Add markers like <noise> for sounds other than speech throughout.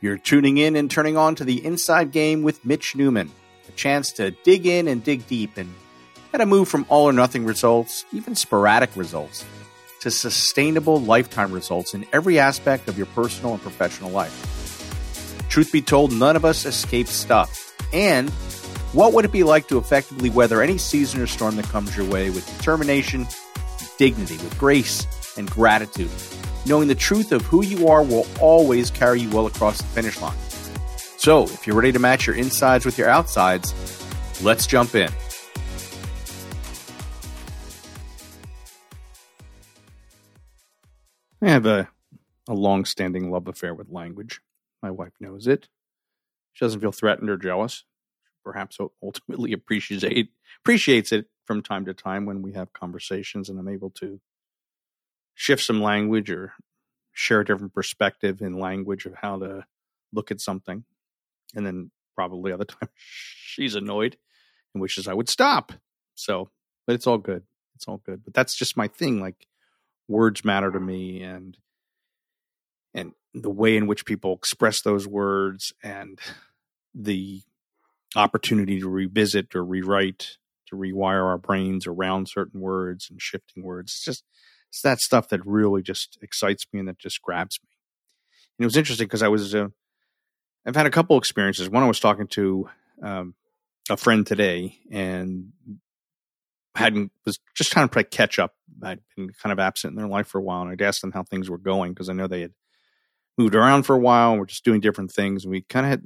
You're tuning in and turning on to the Inside Game with Mitch Newman, a chance to dig in and dig deep and how to move from all or nothing results, even sporadic results, to sustainable lifetime results in every aspect of your personal and professional life. Truth be told, none of us escape stuff. And what would it be like to effectively weather any season or storm that comes your way with determination, dignity, with grace, and gratitude? Knowing the truth of who you are will always carry you well across the finish line. So, if you're ready to match your insides with your outsides, let's jump in. I have a, a long standing love affair with language. My wife knows it. She doesn't feel threatened or jealous. Perhaps ultimately <laughs> appreciates it, appreciates it from time to time when we have conversations and I'm able to shift some language or share a different perspective in language of how to look at something. And then probably other <laughs> times she's annoyed and wishes I would stop. So, but it's all good. It's all good. But that's just my thing. Like words matter to me and and the way in which people express those words and the opportunity to revisit or rewrite to rewire our brains around certain words and shifting words. It's just it's that stuff that really just excites me and that just grabs me. And it was interesting because I was, uh, I've had a couple experiences. One, I was talking to um, a friend today and hadn't was just trying to catch up. I'd been kind of absent in their life for a while, and I'd asked them how things were going because I know they had moved around for a while. And we're just doing different things, and we kind of had,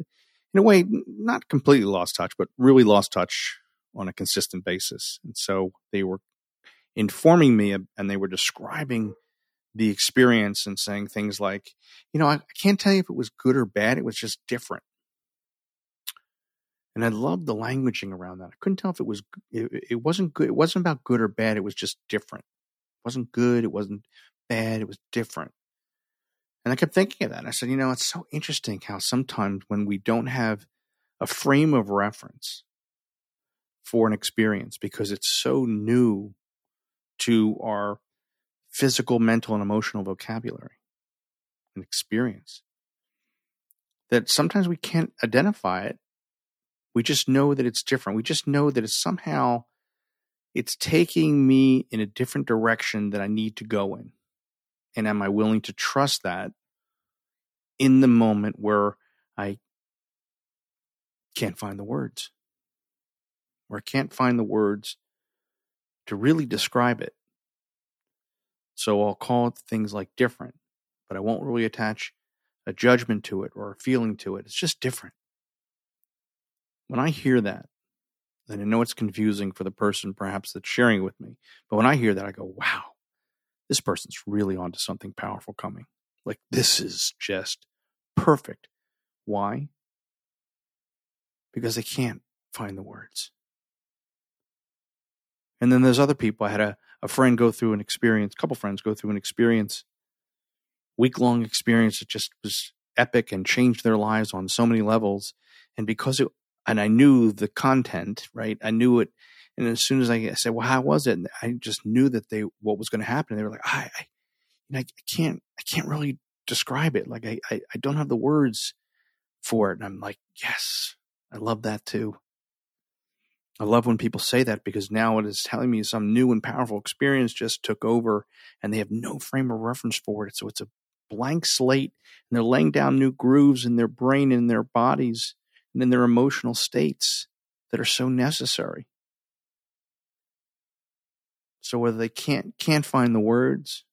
in a way, not completely lost touch, but really lost touch on a consistent basis. And so they were informing me and they were describing the experience and saying things like, you know, I, I, can't tell you if it was good or bad. It was just different. And I loved the languaging around that. I couldn't tell if it was, it, it wasn't good. It wasn't about good or bad. It was just different. It wasn't good. It wasn't bad. It was different. And I kept thinking of that. I said, you know, it's so interesting how sometimes when we don't have a frame of reference for an experience because it's so new to our physical, mental, and emotional vocabulary and experience. That sometimes we can't identify it. We just know that it's different. We just know that it's somehow it's taking me in a different direction that I need to go in. And am I willing to trust that in the moment where I can't find the words? Where I can't find the words to really describe it. So I'll call it things like different, but I won't really attach a judgment to it or a feeling to it. It's just different. When I hear that, and I know it's confusing for the person perhaps that's sharing it with me, but when I hear that, I go, wow, this person's really onto something powerful coming. Like, this is just perfect. Why? Because they can't find the words. And then there's other people. I had a, a friend go through an experience, a couple friends go through an experience, week long experience that just was epic and changed their lives on so many levels. And because it, and I knew the content, right? I knew it. And as soon as I said, well, how was it? And I just knew that they, what was going to happen. They were like, I, I, I can't, I can't really describe it. Like I, I, I don't have the words for it. And I'm like, yes, I love that too. I love when people say that because now it is telling me some new and powerful experience just took over and they have no frame of reference for it. So it's a blank slate and they're laying down new grooves in their brain and their bodies and in their emotional states that are so necessary. So whether they can't can't find the words,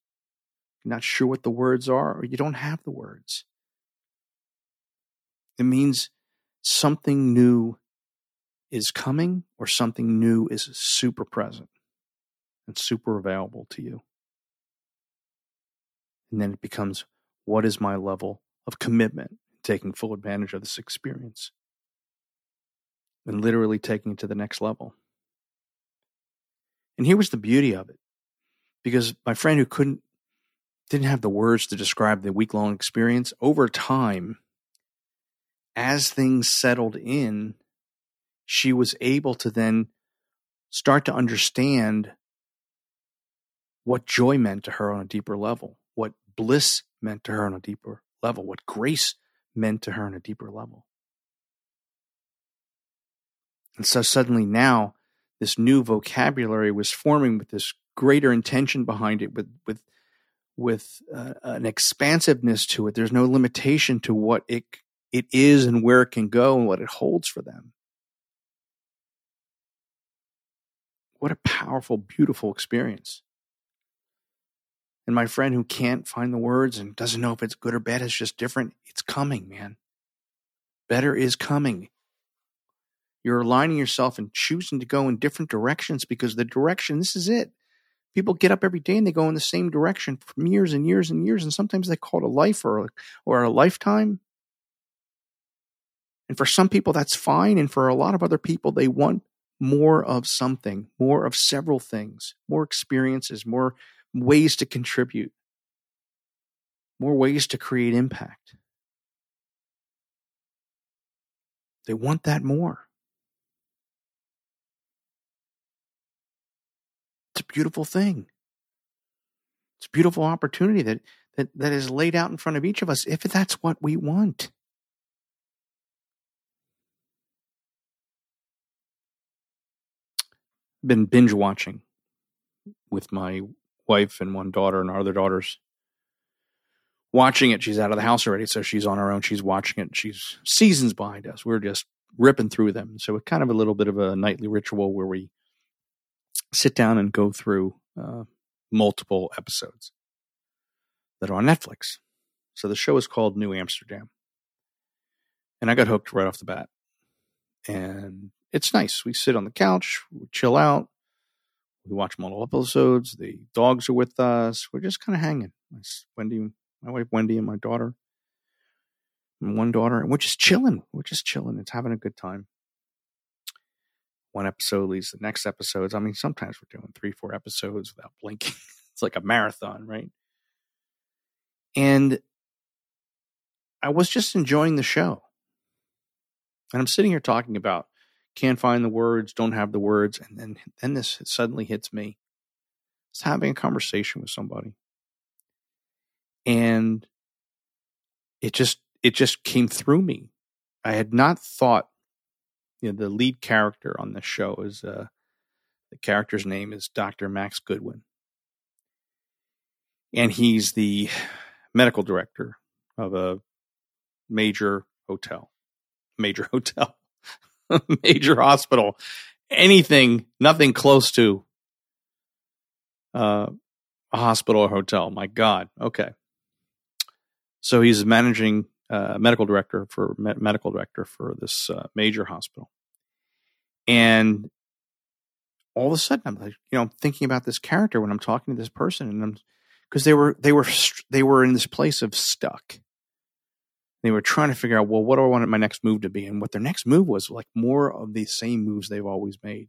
not sure what the words are, or you don't have the words, it means something new is coming or something new is super present and super available to you. And then it becomes what is my level of commitment taking full advantage of this experience and literally taking it to the next level. And here was the beauty of it because my friend who couldn't didn't have the words to describe the week long experience over time as things settled in she was able to then start to understand what joy meant to her on a deeper level, what bliss meant to her on a deeper level, what grace meant to her on a deeper level. And so suddenly now this new vocabulary was forming with this greater intention behind it, with with with uh, an expansiveness to it. There's no limitation to what it it is and where it can go and what it holds for them. What a powerful, beautiful experience. And my friend who can't find the words and doesn't know if it's good or bad, it's just different. It's coming, man. Better is coming. You're aligning yourself and choosing to go in different directions because the direction, this is it. People get up every day and they go in the same direction for years and years and years. And sometimes they call it a life or, or a lifetime. And for some people, that's fine. And for a lot of other people, they want more of something, more of several things, more experiences, more ways to contribute, more ways to create impact. They want that more. It's a beautiful thing. It's a beautiful opportunity that, that, that is laid out in front of each of us if that's what we want. Been binge watching with my wife and one daughter and our other daughters watching it. She's out of the house already, so she's on her own. She's watching it. She's seasons behind us. We're just ripping through them. So it's kind of a little bit of a nightly ritual where we sit down and go through uh, multiple episodes that are on Netflix. So the show is called New Amsterdam. And I got hooked right off the bat. And it's nice. We sit on the couch, we chill out, we watch multiple episodes. The dogs are with us. We're just kind of hanging. Wendy, my wife Wendy, and my daughter, and one daughter, and we're just chilling. We're just chilling. It's having a good time. One episode leads the next episodes. I mean, sometimes we're doing three, four episodes without blinking. <laughs> it's like a marathon, right? And I was just enjoying the show. And I'm sitting here talking about can't find the words, don't have the words, and then then this suddenly hits me. It's having a conversation with somebody. And it just it just came through me. I had not thought you know the lead character on the show is uh the character's name is Dr. Max Goodwin. And he's the medical director of a major hotel. Major <laughs> hotel. <laughs> major hospital, anything, nothing close to uh, a hospital or hotel. My God. Okay. So he's managing uh, medical director for me- medical director for this uh, major hospital, and all of a sudden I'm like, you know, thinking about this character when I'm talking to this person, and I'm because they were they were they were in this place of stuck they were trying to figure out, well, what do I want my next move to be? And what their next move was like more of the same moves they've always made.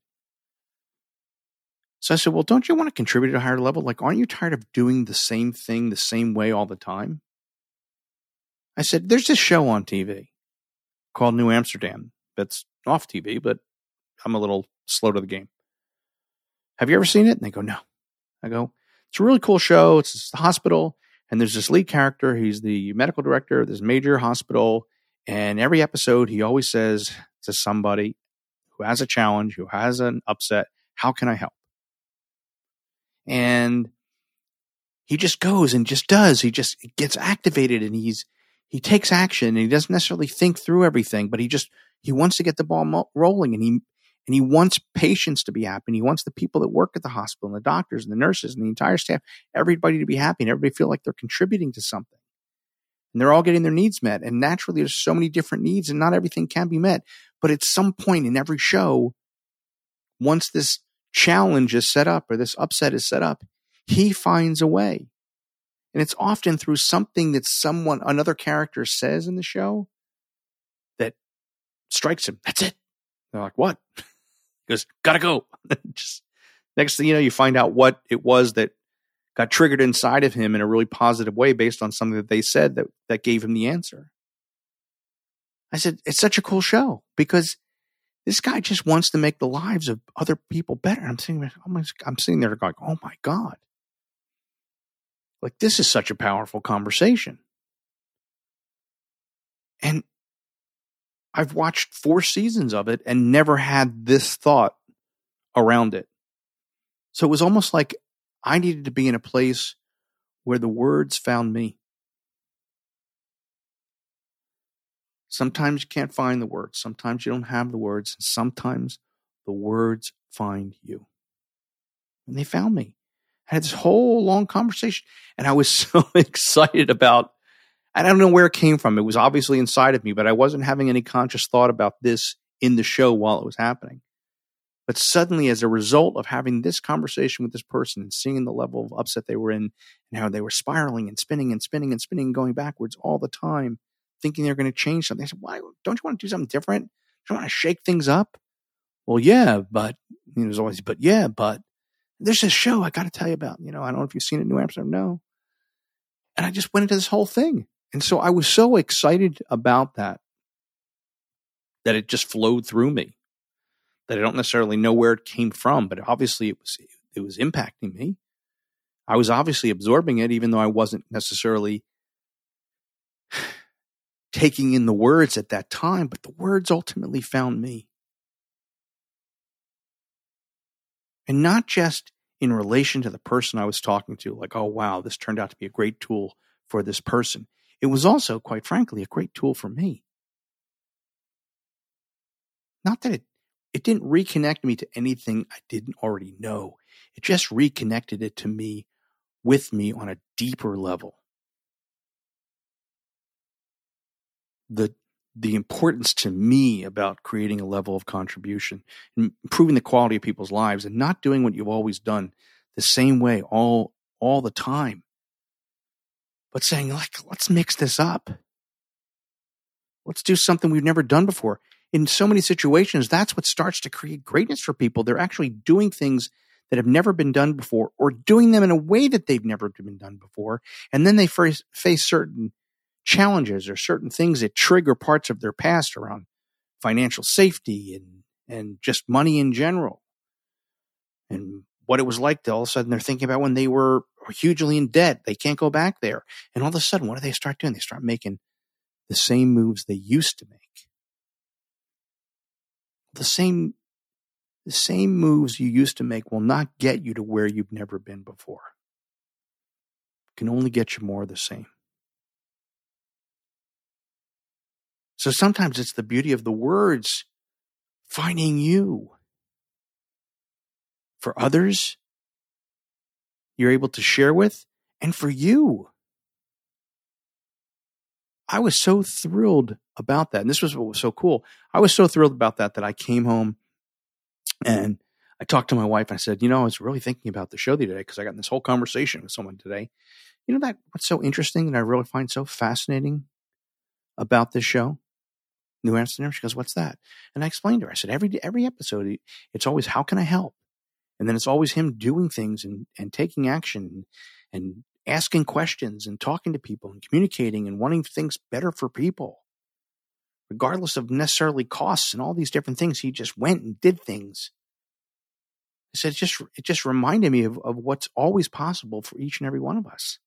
So I said, well, don't you want to contribute at a higher level? Like, aren't you tired of doing the same thing the same way all the time? I said, there's this show on TV called New Amsterdam that's off TV, but I'm a little slow to the game. Have you ever seen it? And they go, no. I go, it's a really cool show. It's the hospital. And there's this lead character. He's the medical director of this major hospital. And every episode, he always says to somebody who has a challenge, who has an upset, How can I help? And he just goes and just does. He just gets activated and he's, he takes action and he doesn't necessarily think through everything, but he just, he wants to get the ball rolling and he and he wants patients to be happy. And he wants the people that work at the hospital and the doctors and the nurses and the entire staff, everybody to be happy and everybody feel like they're contributing to something. And they're all getting their needs met. And naturally, there's so many different needs and not everything can be met. But at some point in every show, once this challenge is set up or this upset is set up, he finds a way. And it's often through something that someone, another character says in the show that strikes him. That's it. They're like, what? <laughs> goes, gotta go. <laughs> Just next thing you know, you find out what it was that got triggered inside of him in a really positive way based on something that they said that, that gave him the answer. I said, it's such a cool show because this guy just wants to make the lives of other people better. I'm sitting I'm sitting there going, oh my God. Like this is such a powerful conversation. And I've watched four seasons of it and never had this thought around it. So it was almost like I needed to be in a place where the words found me. Sometimes you can't find the words. Sometimes you don't have the words. And sometimes the words find you. And they found me. I had this whole long conversation and I was <laughs> so excited about I don't know where it came from. It was obviously inside of me, but I wasn't having any conscious thought about this in the show while it was happening. But suddenly, as a result of having this conversation with this person and seeing the level of upset they were in and how they were spiraling and spinning and spinning and spinning and going backwards all the time, thinking they're going to change something, I said, Why don't you want to do something different? Don't you want to shake things up? Well, yeah, but you know, there's always, but yeah, but there's this show I got to tell you about. You know, I don't know if you've seen it, in New Amsterdam. No. And I just went into this whole thing. And so I was so excited about that that it just flowed through me that I don't necessarily know where it came from, but obviously it was it was impacting me. I was obviously absorbing it, even though I wasn't necessarily taking in the words at that time, but the words ultimately found me. And not just in relation to the person I was talking to, like, oh, wow, this turned out to be a great tool for this person. It was also, quite frankly, a great tool for me. Not that it it didn't reconnect me to anything I didn't already know. It just reconnected it to me with me on a deeper level. The the importance to me about creating a level of contribution, improving the quality of people's lives, and not doing what you've always done the same way all all the time, but saying like, let's mix this up. Let's do something we've never done before in so many situations, that's what starts to create greatness for people. They're actually doing things that have never been done before or doing them in a way that they've never been done before. And then they face face certain challenges or certain things that trigger parts of their past around financial safety and, and just money in general. And what it was like to all of a sudden they're thinking about when they were hugely in debt. They can't go back there. And all of a sudden, what do they start doing? They start making the same moves they used to make the same the same moves you used to make will not get you to where you've never been before. It can only get you more of the same. So sometimes it's the beauty of the words finding you. For others, you're able to share with, and for you. I was so thrilled about that. And this was what was so cool. I was so thrilled about that that I came home and I talked to my wife. And I said, you know, I was really thinking about the show the other day because I got in this whole conversation with someone today. You know that what's so interesting and I really find so fascinating about this show? New Amsterdam. She goes, "What's that?" And I explained to her. I said, "Every every episode, it's always how can I help, and then it's always him doing things and and taking action and asking questions and talking to people and communicating and wanting things better for people, regardless of necessarily costs and all these different things. He just went and did things. Said, it just, it just reminded me of, of what's always possible for each and every one of us.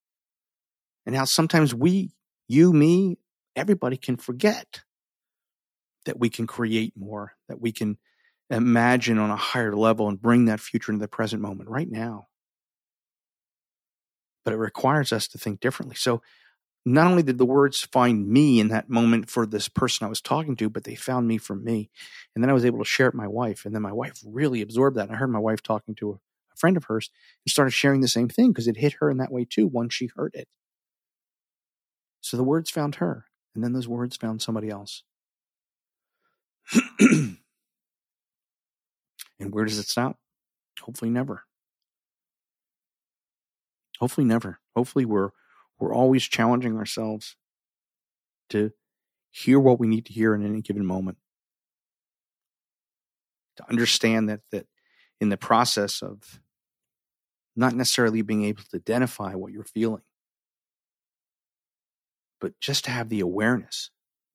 And how sometimes we, you, me, everybody can forget that we can create more, that we can imagine on a higher level and bring that future into the present moment right now but it requires us to think differently. So not only did the words find me in that moment for this person I was talking to, but they found me for me. And then I was able to share it with my wife. And then my wife really absorbed that. And I heard my wife talking to a, a friend of hers and started sharing the same thing because it hit her in that way too once she heard it. So the words found her. And then those words found somebody else. <clears throat> and where does it stop? Hopefully never. Hopefully never. Hopefully we're we're always challenging ourselves to hear what we need to hear in any given moment. To understand that that in the process of not necessarily being able to identify what you're feeling, but just to have the awareness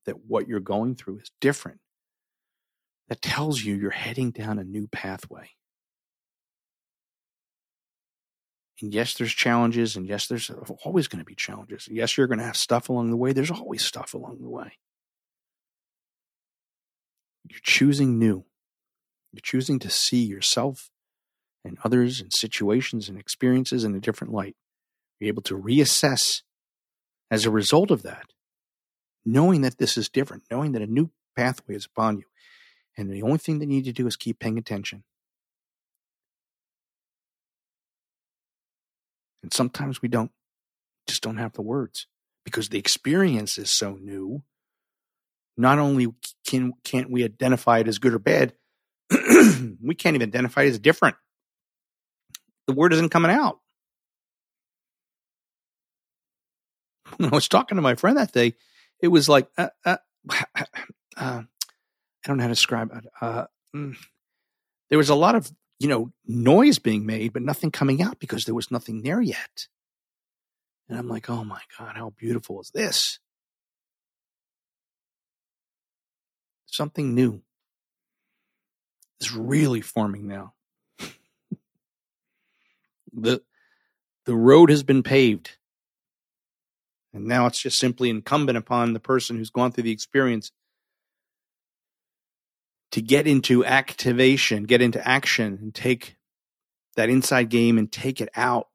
that what you're going through is different. That tells you you're heading down a new pathway. And yes, there's challenges, and yes, there's always going to be challenges. Yes, you're going to have stuff along the way. There's always stuff along the way. You're choosing new. You're choosing to see yourself and others and situations and experiences in a different light. You're able to reassess as a result of that, knowing that this is different, knowing that a new pathway is upon you. And the only thing they need to do is keep paying attention. And sometimes we don't, just don't have the words because the experience is so new. Not only can, can't we identify it as good or bad, <clears throat> we can't even identify it as different. The word isn't coming out. <laughs> When I was talking to my friend that day, it was like, uh, uh, <sighs> uh, I don't know how to describe it. Uh, mm, there was a lot of you know noise being made, but nothing coming out because there was nothing there yet. And I'm like, oh my god, how beautiful is this? Something new is really forming now. <laughs> the the road has been paved. And now it's just simply incumbent upon the person who's gone through the experience to get into activation, get into action, and take that inside game and take it out.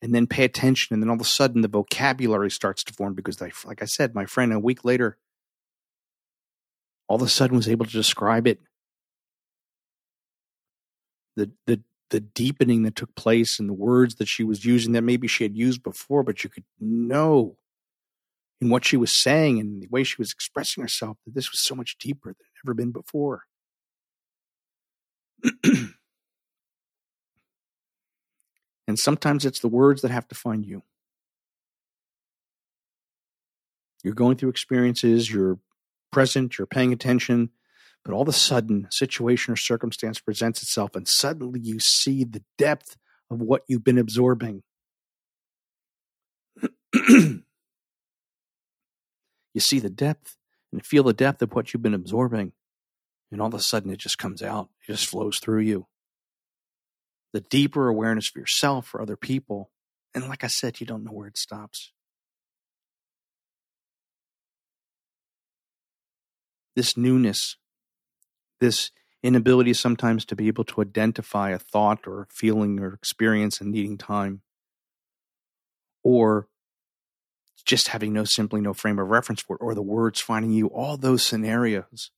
And then pay attention. And then all of a sudden, the vocabulary starts to form because, like I said, my friend a week later, all of a sudden was able to describe it. The, the, the deepening that took place and the words that she was using that maybe she had used before, but you could know in what she was saying and the way she was expressing herself that this was so much deeper than it ever been before. <clears throat> and sometimes it's the words that have to find you. You're going through experiences, you're present, you're paying attention, but all of a sudden, a situation or circumstance presents itself, and suddenly you see the depth of what you've been absorbing. <clears throat> you see the depth and feel the depth of what you've been absorbing. And all of a sudden, it just comes out, it just flows through you. The deeper awareness for yourself, for other people. And like I said, you don't know where it stops. This newness, this inability sometimes to be able to identify a thought or feeling or experience and needing time, or just having no simply no frame of reference for it, or the words finding you, all those scenarios.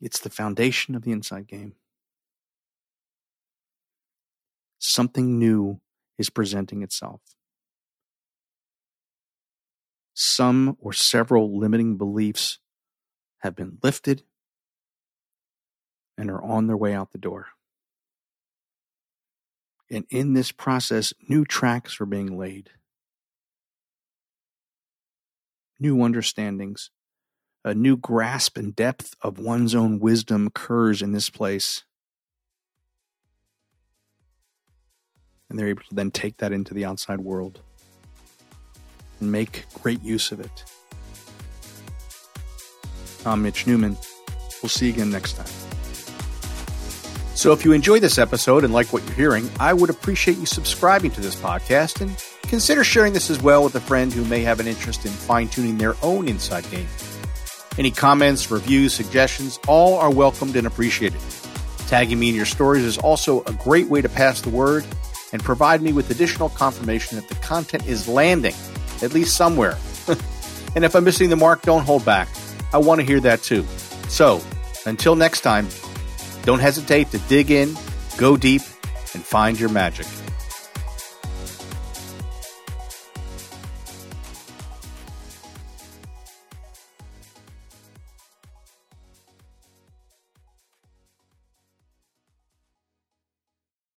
It's the foundation of the inside game. Something new is presenting itself. Some or several limiting beliefs have been lifted and are on their way out the door. And in this process, new tracks are being laid, new understandings, a new grasp and depth of one's own wisdom occurs in this place. And they're able to then take that into the outside world and make great use of it. I'm Mitch Newman. We'll see you again next time. So if you enjoy this episode and like what you're hearing, I would appreciate you subscribing to this podcast and consider sharing this as well with a friend who may have an interest in fine tuning their own inside game. Any comments, reviews, suggestions, all are welcomed and appreciated. Tagging me in your stories is also a great way to pass the word and provide me with additional confirmation that the content is landing, at least somewhere. <laughs> and if I'm missing the mark, don't hold back. I want to hear that too. So, until next time, don't hesitate to dig in, go deep, and find your magic.